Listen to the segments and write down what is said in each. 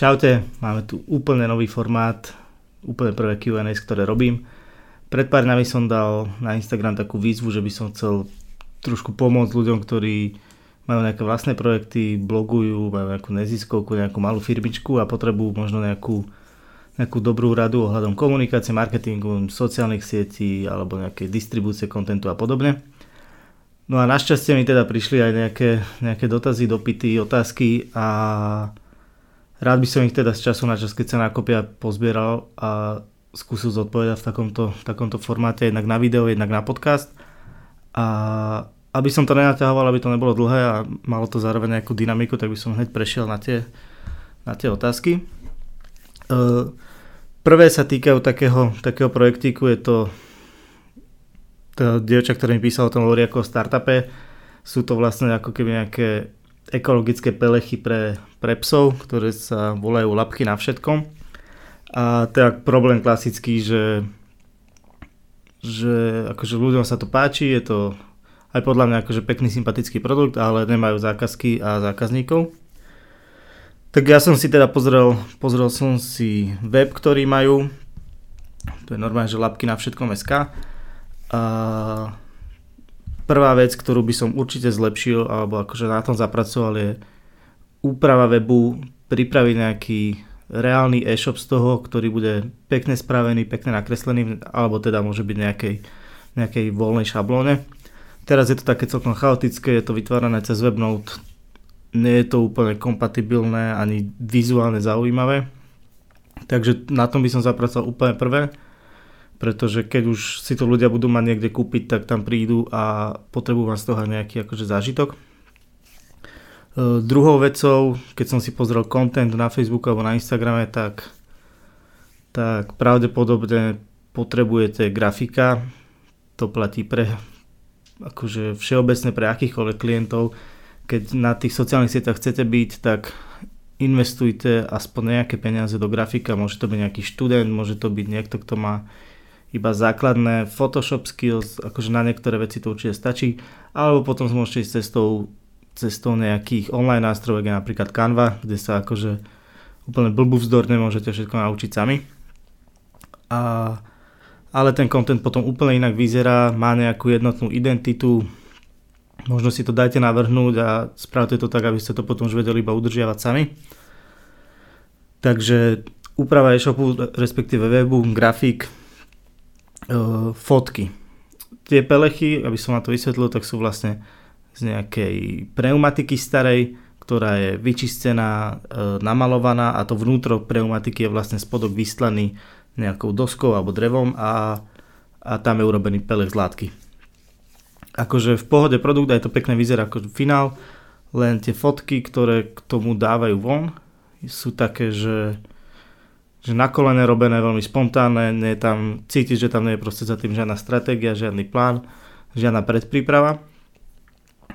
Čaute, máme tu úplne nový formát, úplne prvé Q&A, ktoré robím. Pred pár dňami som dal na Instagram takú výzvu, že by som chcel trošku pomôcť ľuďom, ktorí majú nejaké vlastné projekty, blogujú, majú nejakú neziskovku, nejakú malú firmičku a potrebujú možno nejakú, nejakú dobrú radu ohľadom komunikácie, marketingu, sociálnych sietí alebo nejakej distribúcie kontentu a podobne. No a našťastie mi teda prišli aj nejaké, nejaké dotazy, dopity, otázky a Rád by som ich teda z času na čas, keď sa nakopia, pozbieral a skúsil zodpovedať v takomto, takomto formáte, jednak na video, jednak na podcast. A aby som to nenaťahoval, aby to nebolo dlhé a malo to zároveň nejakú dynamiku, tak by som hneď prešiel na tie, na tie otázky. E, prvé sa týkajú takého, takého projektíku, je to, to dievča, ktorý mi písal o tom hovorí ako o startupe. Sú to vlastne ako keby nejaké ekologické pelechy pre, pre psov, ktoré sa volajú lapky na všetkom. A je problém klasický, že, že akože ľuďom sa to páči, je to aj podľa mňa akože pekný sympatický produkt, ale nemajú zákazky a zákazníkov. Tak ja som si teda pozrel, pozrel som si web, ktorý majú, to je normálne, že lapky na všetkom SK. A prvá vec, ktorú by som určite zlepšil, alebo akože na tom zapracoval je úprava webu, pripraviť nejaký reálny e-shop z toho, ktorý bude pekne spravený, pekne nakreslený, alebo teda môže byť nejakej, nejakej voľnej šablóne. Teraz je to také celkom chaotické, je to vytvárané cez webnote, nie je to úplne kompatibilné ani vizuálne zaujímavé. Takže na tom by som zapracoval úplne prvé pretože keď už si to ľudia budú mať niekde kúpiť, tak tam prídu a potrebujú vám z toho nejaký akože zážitok. E, druhou vecou, keď som si pozrel content na Facebooku alebo na Instagrame, tak, tak pravdepodobne potrebujete grafika. To platí pre akože všeobecne pre akýchkoľvek klientov. Keď na tých sociálnych sieťach chcete byť, tak investujte aspoň nejaké peniaze do grafika. Môže to byť nejaký študent, môže to byť niekto, kto má iba základné Photoshop skills, akože na niektoré veci to určite stačí, alebo potom môžete ísť cestou, cestou nejakých online nástrojov, ako napríklad Canva, kde sa akože úplne blbú vzdorne môžete všetko naučiť sami. A, ale ten content potom úplne inak vyzerá, má nejakú jednotnú identitu, možno si to dajte navrhnúť a spravte to tak, aby ste to potom už vedeli iba udržiavať sami. Takže úprava e-shopu, respektíve webu, grafik, fotky. Tie pelechy, aby som na to vysvetlil, tak sú vlastne z nejakej pneumatiky starej, ktorá je vyčistená, uh, namalovaná a to vnútro pneumatiky je vlastne spodok vystlaný nejakou doskou alebo drevom a, a tam je urobený pelech z látky. Akože v pohode produkt aj to pekne vyzerá ako finál, len tie fotky, ktoré k tomu dávajú von, sú také, že že na kolene robené veľmi spontánne, nie je tam, cítiť, že tam nie je proste za tým žiadna stratégia, žiadny plán, žiadna predpríprava.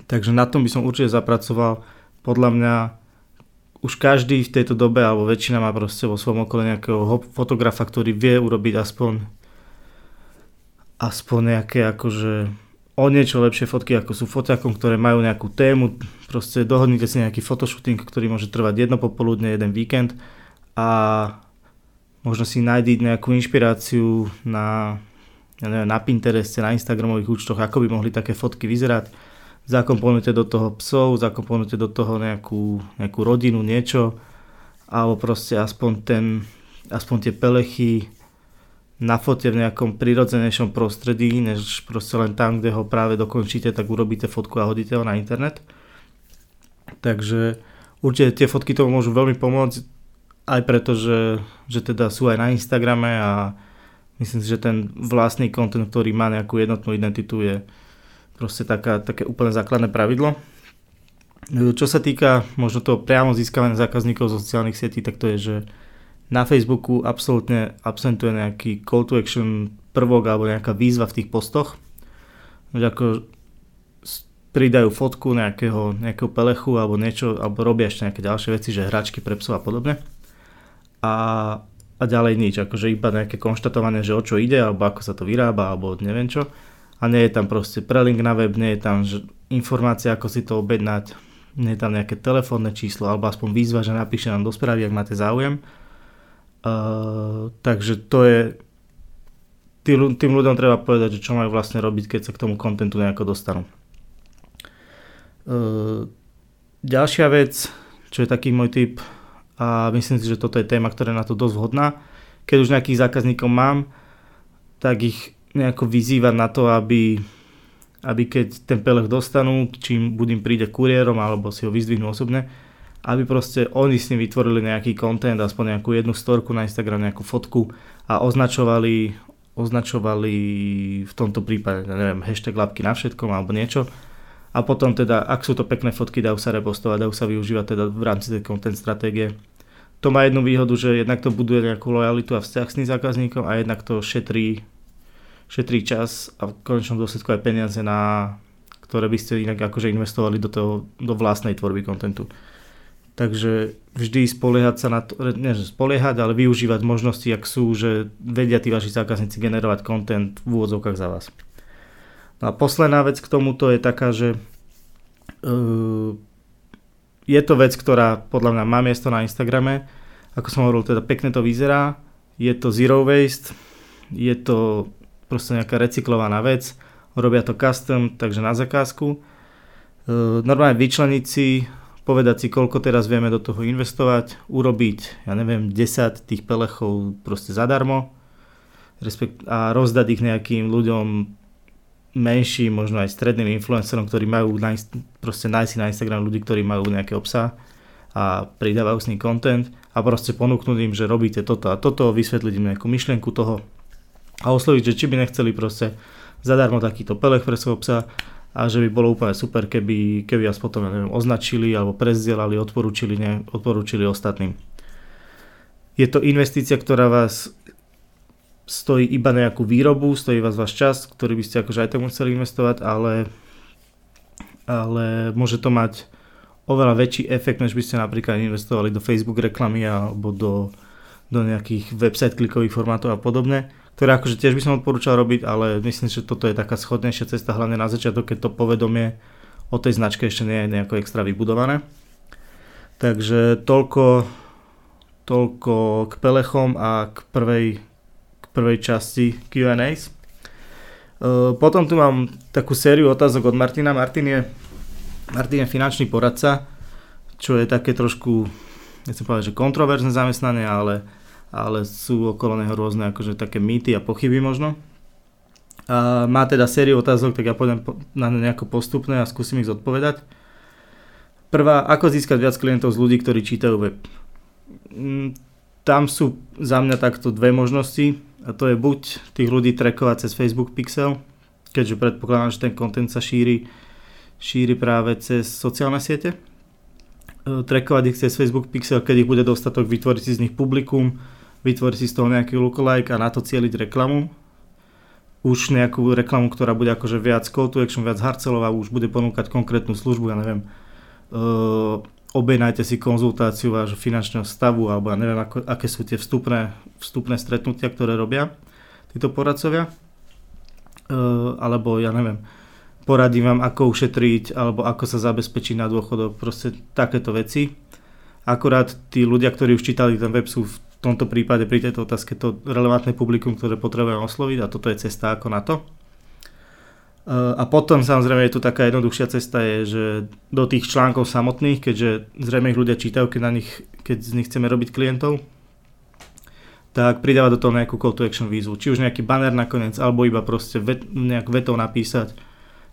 Takže na tom by som určite zapracoval. Podľa mňa už každý v tejto dobe, alebo väčšina má proste vo svojom okolí nejakého fotografa, ktorý vie urobiť aspoň aspoň nejaké akože o niečo lepšie fotky, ako sú foťakom, ktoré majú nejakú tému. Proste dohodnite si nejaký fotoshooting, ktorý môže trvať jedno popoludne, jeden víkend a možno si nájdiť nejakú inšpiráciu na, ja neviem, na Pintereste, na Instagramových účtoch, ako by mohli také fotky vyzerať. Zakomponujte do toho psov, zakomponujte do toho nejakú, nejakú rodinu, niečo, alebo proste aspoň, ten, aspoň tie pelechy na fote v nejakom prirodzenejšom prostredí, než proste len tam, kde ho práve dokončíte, tak urobíte fotku a hodíte ho na internet. Takže určite tie fotky tomu môžu veľmi pomôcť aj preto, že, že teda sú aj na Instagrame a myslím si, že ten vlastný kontent, ktorý má nejakú jednotnú identitu je proste taká, také úplne základné pravidlo. Čo sa týka možno toho priamo získavania zákazníkov zo sociálnych sietí, tak to je, že na Facebooku absolútne absentuje nejaký call to action prvok alebo nejaká výzva v tých postoch. Ako pridajú fotku nejakého, nejakého pelechu alebo niečo, alebo robia ešte nejaké ďalšie veci, že hračky pre psov a podobne a, a ďalej nič, akože iba nejaké konštatovanie, že o čo ide, alebo ako sa to vyrába, alebo neviem čo. A nie je tam proste prelink na web, nie je tam informácia, ako si to objednať, nie je tam nejaké telefónne číslo, alebo aspoň výzva, že napíšte nám do správy, ak máte záujem. Uh, takže to je, tým, tým ľuďom treba povedať, že čo majú vlastne robiť, keď sa k tomu kontentu nejako dostanú. Uh, ďalšia vec, čo je taký môj tip, a myslím si, že toto je téma, ktorá je na to dosť vhodná. Keď už nejakých zákazníkov mám, tak ich nejako vyzývať na to, aby, aby keď ten pelech dostanú, čím budem príde kuriérom alebo si ho vyzdvihnú osobne, aby proste oni s ním vytvorili nejaký content, aspoň nejakú jednu storku na Instagram, nejakú fotku a označovali, označovali v tomto prípade, neviem, hashtag labky na všetkom alebo niečo. A potom teda, ak sú to pekné fotky, dajú sa repostovať, dajú sa využívať teda v rámci tej content stratégie. To má jednu výhodu, že jednak to buduje nejakú lojalitu a vzťah s tým zákazníkom a jednak to šetrí šetrí čas a v konečnom dôsledku aj peniaze, na, ktoré by ste inak akože investovali do, toho, do vlastnej tvorby kontentu. Takže vždy spoliehať sa na to, že spoliehať, ale využívať možnosti, ak sú, že vedia tí vaši zákazníci generovať kontent v úvodzovkách za vás. A posledná vec k tomuto je taká, že uh, je to vec, ktorá podľa mňa má miesto na Instagrame. Ako som hovoril, teda pekne to vyzerá. Je to zero waste, je to proste nejaká recyklovaná vec, robia to custom, takže na zakázku. E, normálne vyčleniť si, povedať si, koľko teraz vieme do toho investovať, urobiť, ja neviem, 10 tých pelechov proste zadarmo a rozdať ich nejakým ľuďom menším, možno aj stredným influencerom, ktorí majú na, proste nájsť na Instagram ľudí, ktorí majú nejaké obsah a pridávajú s ním content a proste ponúknuť im, že robíte toto a toto, vysvetliť im nejakú myšlienku toho, a osloviť, že či by nechceli proste zadarmo takýto pelech pre svojho psa a že by bolo úplne super, keby, keby vás potom neviem, označili alebo prezdielali, odporúčili, ne, odporúčili ostatným. Je to investícia, ktorá vás stojí iba nejakú výrobu, stojí vás váš čas, ktorý by ste akože aj tomu chceli investovať, ale, ale môže to mať oveľa väčší efekt, než by ste napríklad investovali do Facebook reklamy alebo do, do nejakých website klikových formátov a podobne ktoré akože tiež by som odporúčal robiť, ale myslím, že toto je taká schodnejšia cesta, hlavne na začiatok, keď to povedomie o tej značke ešte nie je nejako extra vybudované. Takže toľko, toľko k pelechom a k prvej, prvej časti Q&As. E, potom tu mám takú sériu otázok od Martina. Martin je, Martin je finančný poradca, čo je také trošku, nechcem povedať, že kontroverzne zamestnanie, ale ale sú okolo neho rôzne akože také mýty a pochyby možno. A má teda sériu otázok, tak ja pôjdem na ne nejako postupné a skúsim ich zodpovedať. Prvá, ako získať viac klientov z ľudí, ktorí čítajú web. Mm, tam sú za mňa takto dve možnosti a to je buď tých ľudí trackovať cez Facebook Pixel, keďže predpokladám, že ten content sa šíri, šíri práve cez sociálne siete. E, trackovať ich cez Facebook Pixel, keď ich bude dostatok, vytvoriť si z nich publikum, vytvoriť si z toho nejaký lookalike a na to cieliť reklamu. Už nejakú reklamu, ktorá bude akože viac call to action, viac harcelová, už bude ponúkať konkrétnu službu, ja neviem, uh, objednajte si konzultáciu vášho finančného stavu, alebo ja neviem, ako, aké sú tie vstupné, vstupné stretnutia, ktoré robia títo poradcovia. Uh, alebo ja neviem, poradím vám, ako ušetriť, alebo ako sa zabezpečiť na dôchodok, proste takéto veci. Akurát tí ľudia, ktorí už čítali ten web, sú v tomto prípade pri tejto otázke to relevantné publikum, ktoré potrebujeme osloviť a toto je cesta ako na to. A potom samozrejme je tu taká jednoduchšia cesta, je, že do tých článkov samotných, keďže zrejme ich ľudia čítajú, keď, na nich, keď z nich chceme robiť klientov, tak pridáva do toho nejakú call to action výzvu. Či už nejaký banner nakoniec, alebo iba proste vet, nejak vetou napísať,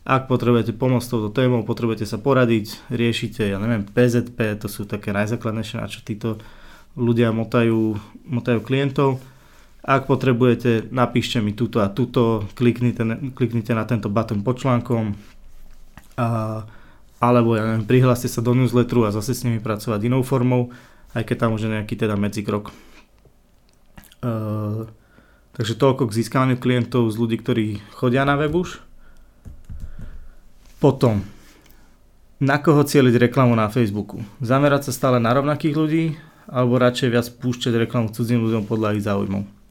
ak potrebujete pomôcť touto témou, potrebujete sa poradiť, riešite, ja neviem, PZP, to sú také najzákladnejšie, na čo títo ľudia motajú, motajú klientov. Ak potrebujete, napíšte mi túto a túto, kliknite, kliknite na tento button pod článkom a, alebo ja neviem, prihláste sa do newsletteru a zase s nimi pracovať inou formou, aj keď tam už je nejaký teda medzikrok. Uh, takže toľko k získavaniu klientov z ľudí, ktorí chodia na web už. Potom, na koho cieliť reklamu na Facebooku? Zamerať sa stále na rovnakých ľudí, alebo radšej viac púšťať reklamu cudzím ľuďom podľa ich záujmov.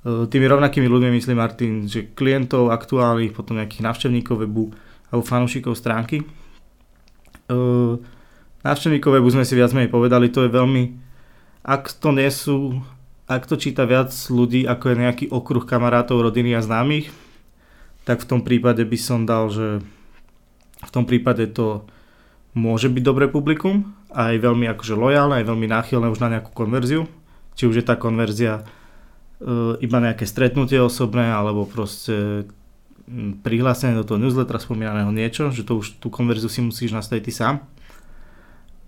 E, tými rovnakými ľuďmi myslím Martin, že klientov aktuálnych, potom nejakých návštevníkov webu alebo fanúšikov stránky. E, návštevníkov webu sme si viac menej povedali, to je veľmi, ak to nie sú, ak to číta viac ľudí, ako je nejaký okruh kamarátov, rodiny a známych, tak v tom prípade by som dal, že v tom prípade to môže byť dobré publikum, aj veľmi akože lojálne, aj veľmi náchylné už na nejakú konverziu. Či už je tá konverzia iba nejaké stretnutie osobné, alebo proste prihlásenie do toho newslettera spomínaného niečo, že to už tú konverziu si musíš nastaviť ty sám.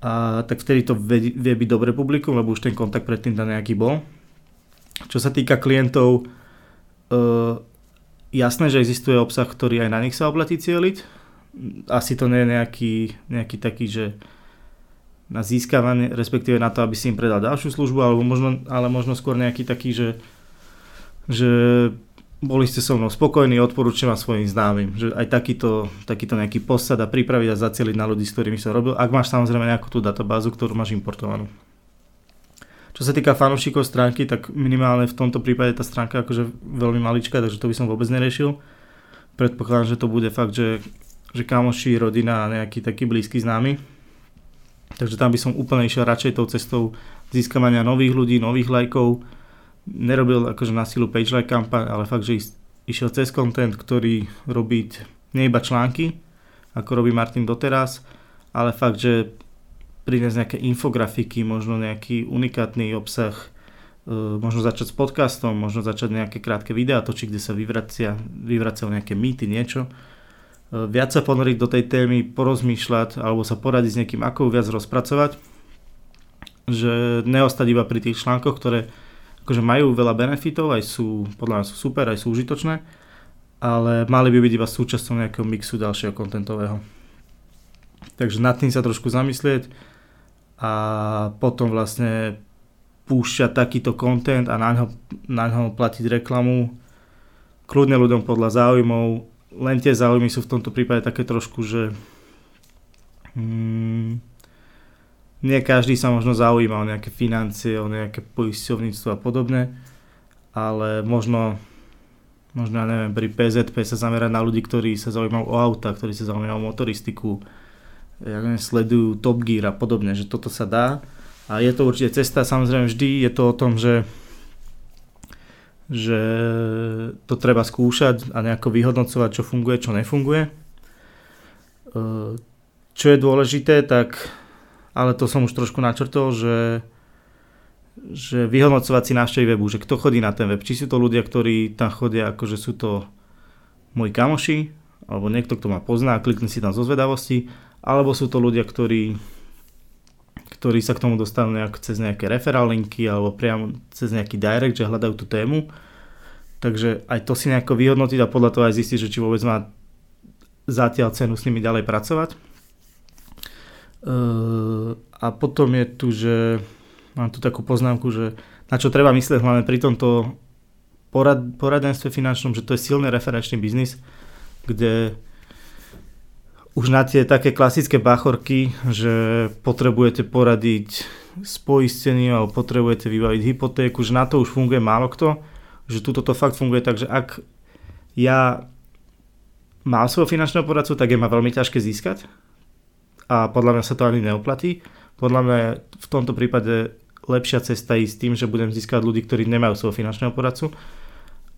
A tak vtedy to vie, vie byť dobré publikum, lebo už ten kontakt predtým tam nejaký bol. Čo sa týka klientov, e, jasné, že existuje obsah, ktorý aj na nich sa oplatí cieliť. Asi to nie je nejaký, nejaký taký, že na získavanie, respektíve na to, aby si im predal ďalšiu službu, alebo možno, ale možno skôr nejaký taký, že, že boli ste so mnou spokojní, odporúčam vám svojim známym, že aj takýto, takýto nejaký post sa pripraviť a zacieliť na ľudí, s ktorými som robil, ak máš samozrejme nejakú tú databázu, ktorú máš importovanú. Čo sa týka fanúšikov stránky, tak minimálne v tomto prípade tá stránka je akože veľmi maličká, takže to by som vôbec neriešil. Predpokladám, že to bude fakt, že, že kamoši, rodina a nejaký taký blízky známy. Takže tam by som úplne išiel radšej tou cestou získavania nových ľudí, nových lajkov. Nerobil akože na silu page like kampaň, ale fakt, že išiel cez content, ktorý robí nie iba články, ako robí Martin doteraz, ale fakt, že priniesť nejaké infografiky, možno nejaký unikátny obsah, e, možno začať s podcastom, možno začať nejaké krátke videá točiť, kde sa vyvracia, vyvracajú nejaké mýty, niečo. E, viac sa ponoriť do tej témy, porozmýšľať alebo sa poradiť s niekým, ako viac rozpracovať. Že neostať iba pri tých článkoch, ktoré akože majú veľa benefitov, aj sú, podľa mňa sú super, aj sú užitočné, ale mali by byť iba súčasťou nejakého mixu ďalšieho kontentového. Takže nad tým sa trošku zamyslieť a potom vlastne púšťať takýto content a na na ňo platiť reklamu kľudne ľuďom podľa záujmov. Len tie záujmy sú v tomto prípade také trošku, že hmm, nie každý sa možno zaujíma o nejaké financie, o nejaké poisťovníctvo a podobne, ale možno, možno ja neviem, pri PZP sa zamerať na ľudí, ktorí sa zaujímajú o auta, ktorí sa zaujímajú o motoristiku, ja neviem, sledujú Top Gear a podobne, že toto sa dá. A je to určite cesta, samozrejme vždy je to o tom, že že to treba skúšať a nejako vyhodnocovať, čo funguje, čo nefunguje. Čo je dôležité, tak, ale to som už trošku načrtol, že, že vyhodnocovať si návštevy webu, že kto chodí na ten web, či sú to ľudia, ktorí tam chodia, akože sú to moji kamoši, alebo niekto, kto ma pozná, klikne si tam zo zvedavosti, alebo sú to ľudia, ktorí, ktorí sa k tomu dostanú nejak cez nejaké referál linky alebo priamo cez nejaký direct, že hľadajú tú tému. Takže aj to si nejako vyhodnotiť a podľa toho aj zistiť, že či vôbec má zatiaľ cenu s nimi ďalej pracovať. Uh, a potom je tu, že mám tu takú poznámku, že na čo treba myslieť hlavne pri tomto porad, poradenstve finančnom, že to je silný referenčný biznis, kde už na tie také klasické bachorky, že potrebujete poradiť s poistením alebo potrebujete vybaviť hypotéku, že na to už funguje málo kto, že tuto to fakt funguje tak, že ak ja mám svojho finančného poradcu, tak je ma veľmi ťažké získať a podľa mňa sa to ani neoplatí. Podľa mňa v tomto prípade lepšia cesta ísť tým, že budem získať ľudí, ktorí nemajú svojho finančného poradcu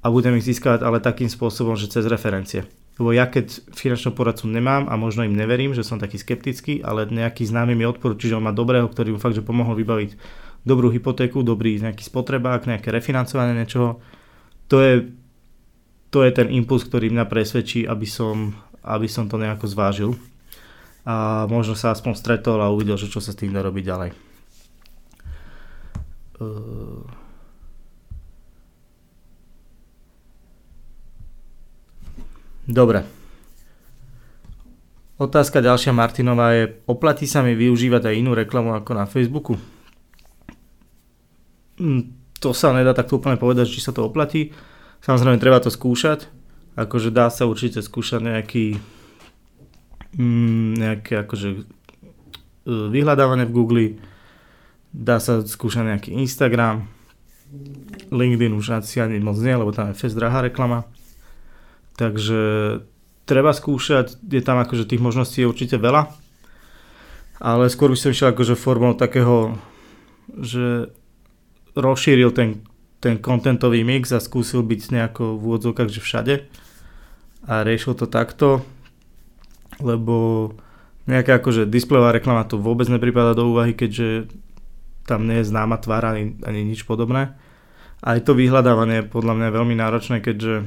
a budem ich získať ale takým spôsobom, že cez referencie. Lebo ja keď finančnú poradcu nemám a možno im neverím, že som taký skeptický, ale nejaký známy mi odporúči, že on má dobrého, ktorý mu fakt, že pomohol vybaviť dobrú hypotéku, dobrý nejaký spotrebák, nejaké refinancovanie niečoho, to je, to je ten impuls, ktorý mňa presvedčí, aby som, aby som to nejako zvážil. A možno sa aspoň stretol a uvidel, že čo sa s tým dá robiť ďalej. Uh... Dobre. Otázka ďalšia Martinová je, oplatí sa mi využívať aj inú reklamu ako na Facebooku? Hm, to sa nedá takto úplne povedať, či sa to oplatí. Samozrejme, treba to skúšať. Akože dá sa určite skúšať nejaký nejaké akože e, vyhľadávanie v Google, dá sa skúšať nejaký Instagram, LinkedIn už asi ani moc nie, lebo tam je fest drahá reklama. Takže treba skúšať, je tam akože tých možností je určite veľa. ale skôr by som išiel akože formou takého, že rozšíril ten, ten kontentový mix a skúsil byť nejako v úvodzovkách, že všade a riešil to takto, lebo nejaká akože displejová reklama to vôbec nepripada do úvahy, keďže tam nie je známa tvár ani, ani nič podobné. Aj to vyhľadávanie je podľa mňa veľmi náročné, keďže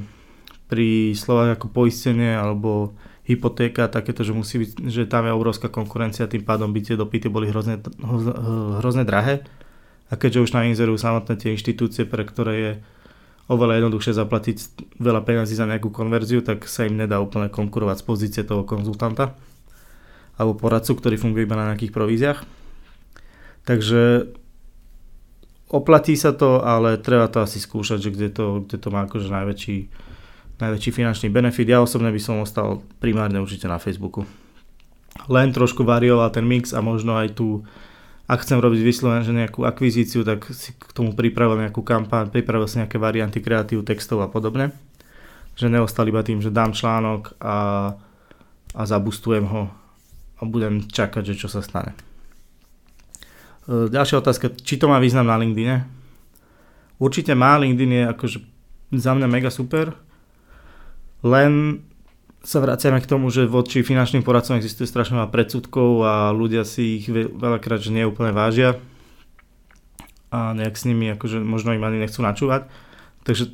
pri slovách ako poistenie alebo hypotéka, takéto, že musí byť, že tam je obrovská konkurencia, tým pádom by tie dopity boli hrozne, hrozne drahé. A keďže už na inzerujú samotné tie inštitúcie, pre ktoré je oveľa jednoduchšie zaplatiť veľa peniazy za nejakú konverziu, tak sa im nedá úplne konkurovať z pozície toho konzultanta alebo poradcu, ktorý funguje iba na nejakých províziách. Takže oplatí sa to, ale treba to asi skúšať, že kde to, kde to má akože najväčší, najväčší finančný benefit. Ja osobne by som ostal primárne určite na Facebooku. Len trošku varioval ten mix a možno aj tu, ak chcem robiť vyslovene že nejakú akvizíciu, tak si k tomu pripravil nejakú kampaň, pripravil si nejaké varianty kreatív, textov a podobne. Že neostal iba tým, že dám článok a, a zabustujem ho a budem čakať, že čo sa stane. E, ďalšia otázka, či to má význam na LinkedIne? Určite má, LinkedIn je akože za mňa mega super, len sa vraciame k tomu, že voči finančným poradcom existuje strašne veľa predsudkov a ľudia si ich veľakrát že nie úplne vážia a nejak s nimi akože možno im ani nechcú načúvať. Takže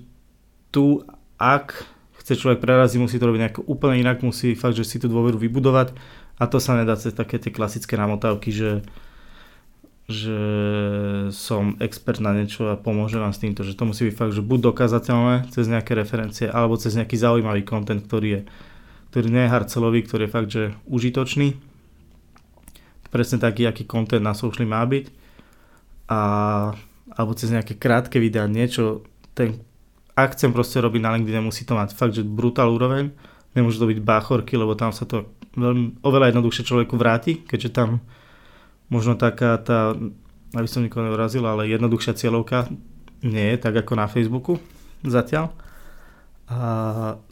tu, ak chce človek preraziť, musí to robiť nejako úplne inak, musí fakt, že si tú dôveru vybudovať a to sa nedá cez také tie klasické namotávky, že že som expert na niečo a pomôže vám s týmto, že to musí byť fakt, že buď dokázateľné cez nejaké referencie, alebo cez nejaký zaujímavý content, ktorý je ktorý nie je harcelový, ktorý je fakt, že užitočný. Presne taký, aký content na sociali má byť. A, alebo cez nejaké krátke videá, niečo, ten, ak chcem proste robiť na LinkedIn, musí to mať fakt, že brutál úroveň, nemôže to byť báchorky, lebo tam sa to veľmi, oveľa jednoduchšie človeku vráti, keďže tam možno taká tá, aby som nikoho neurazil, ale jednoduchšia cieľovka nie je tak ako na Facebooku zatiaľ. A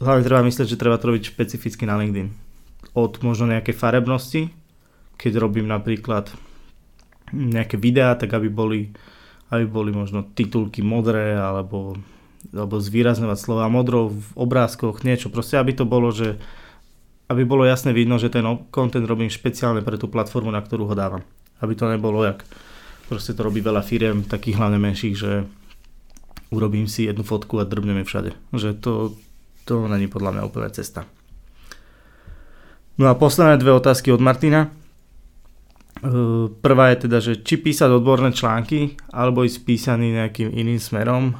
hlavne treba myslieť, že treba to robiť špecificky na LinkedIn. Od možno nejakej farebnosti, keď robím napríklad nejaké videá, tak aby boli, aby boli možno titulky modré alebo, alebo zvýrazňovať slova modrou v obrázkoch, niečo. Proste aby to bolo, že aby bolo jasne vidno, že ten content robím špeciálne pre tú platformu, na ktorú ho dávam aby to nebolo jak proste to robí veľa firiem, takých hlavne menších, že urobím si jednu fotku a drbneme všade. Že to, to není podľa mňa úplne cesta. No a posledné dve otázky od Martina. Prvá je teda, že či písať odborné články, alebo ísť písaný nejakým iným smerom.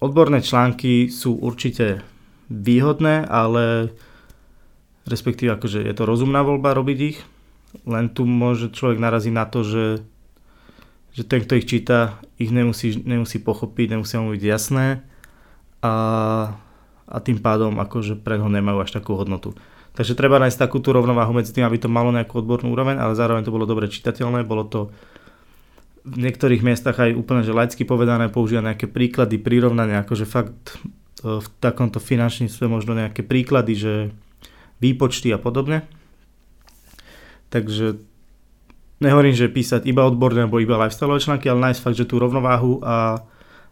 Odborné články sú určite výhodné, ale respektíve akože je to rozumná voľba robiť ich, len tu môže človek naraziť na to, že, že ten, kto ich číta, ich nemusí, nemusí pochopiť, nemusí mu byť jasné a, a tým pádom akože pre ho nemajú až takú hodnotu. Takže treba nájsť takú tú rovnováhu medzi tým, aby to malo nejakú odbornú úroveň, ale zároveň to bolo dobre čitateľné, bolo to v niektorých miestach aj úplne že laicky povedané, používa nejaké príklady, prirovnania, akože fakt e, v takomto finančníctve možno nejaké príklady, že výpočty a podobne. Takže nehovorím, že písať iba odborné alebo iba lifestyle články, ale nájsť fakt, že tú rovnováhu a,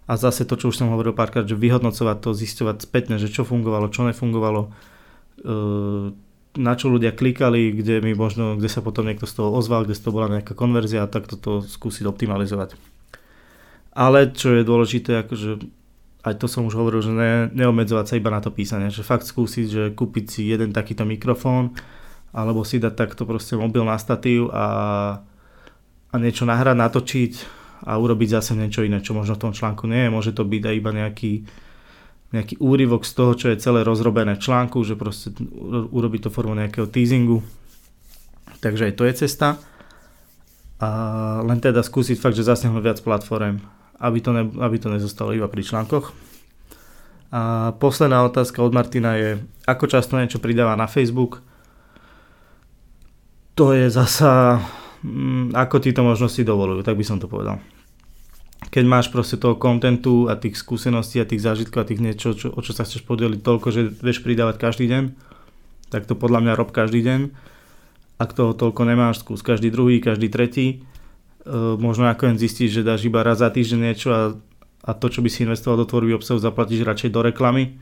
a zase to, čo už som hovoril párkrát, že vyhodnocovať to, zistovať spätne, že čo fungovalo, čo nefungovalo, e, na čo ľudia klikali, kde mi možno, kde sa potom niekto z toho ozval, kde z toho bola nejaká konverzia tak toto skúsiť optimalizovať. Ale čo je dôležité, akože aj to som už hovoril, že ne, neobmedzovať sa iba na to písanie, že fakt skúsiť, že kúpiť si jeden takýto mikrofón, alebo si dať takto proste mobil na statív a, a niečo nahrať, natočiť a urobiť zase niečo iné, čo možno v tom článku nie je. Môže to byť aj iba nejaký, nejaký úryvok z toho, čo je celé rozrobené v článku, že proste urobiť to formou nejakého teasingu. Takže aj to je cesta. A len teda skúsiť fakt, že zasiahnuť viac platform, aby to, ne, aby to nezostalo iba pri článkoch. A posledná otázka od Martina je, ako často niečo pridáva na Facebook – to je zasa, mm, ako ti možnosti dovolujú, tak by som to povedal. Keď máš proste toho kontentu a tých skúseností a tých zážitkov a tých niečo, čo, o čo sa chceš podeliť toľko, že vieš pridávať každý deň, tak to podľa mňa rob každý deň. Ak toho toľko nemáš, skús každý druhý, každý tretí. E, možno nakoniec zistíš, že dáš iba raz za týždeň niečo a, a to, čo by si investoval do tvorby obsahu, zaplatíš radšej do reklamy,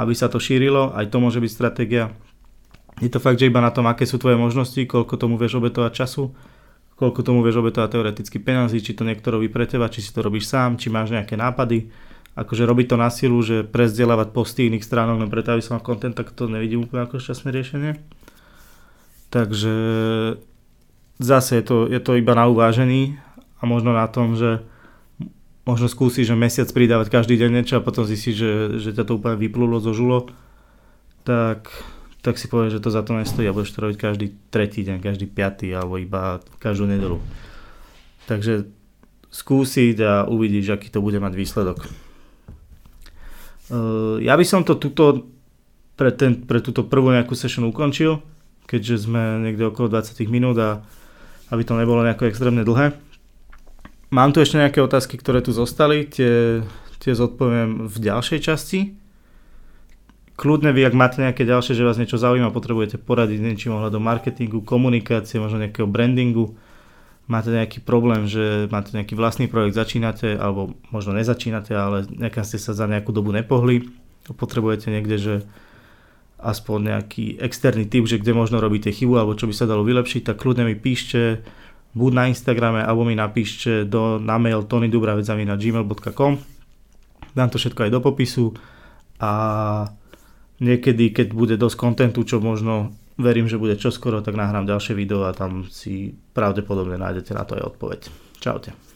aby sa to šírilo. Aj to môže byť stratégia. Je to fakt, že iba na tom, aké sú tvoje možnosti, koľko tomu vieš obetovať času, koľko tomu vieš obetovať teoreticky peniazy, či to niekto robí pre teba, či si to robíš sám, či máš nejaké nápady. Akože robiť to na silu, že prezdielávať posty iných stránok, no preto aby som mal content, tak to nevidím úplne ako šťastné riešenie. Takže zase je to, je to iba na uvážení a možno na tom, že možno skúsiš, že mesiac pridávať každý deň niečo a potom zistíš, že, že ťa to úplne vyplulo zo žulo, tak tak si povieš, že to za to nestojí a budeš to robiť každý tretí deň, každý piatý alebo iba každú nedelu. Takže skúsiť a uvidíš, aký to bude mať výsledok. Eh, ja by som to tuto pre, ten, pre túto prvú nejakú session ukončil, keďže sme niekde okolo 20 minút a aby to nebolo nejako extrémne dlhé. Mám tu ešte nejaké otázky, ktoré tu zostali, tie, tie zodpoviem v ďalšej časti kľudne vy, ak máte nejaké ďalšie, že vás niečo zaujíma, potrebujete poradiť niečím ohľadom marketingu, komunikácie, možno nejakého brandingu, máte nejaký problém, že máte nejaký vlastný projekt, začínate, alebo možno nezačínate, ale nejaká ste sa za nejakú dobu nepohli, potrebujete niekde, že aspoň nejaký externý typ, že kde možno robíte chybu, alebo čo by sa dalo vylepšiť, tak kľudne mi píšte, buď na Instagrame, alebo mi napíšte do, na mail tonydubravec.gmail.com Dám to všetko aj do popisu a niekedy, keď bude dosť kontentu, čo možno verím, že bude čoskoro, tak nahrám ďalšie video a tam si pravdepodobne nájdete na to aj odpoveď. Čaute.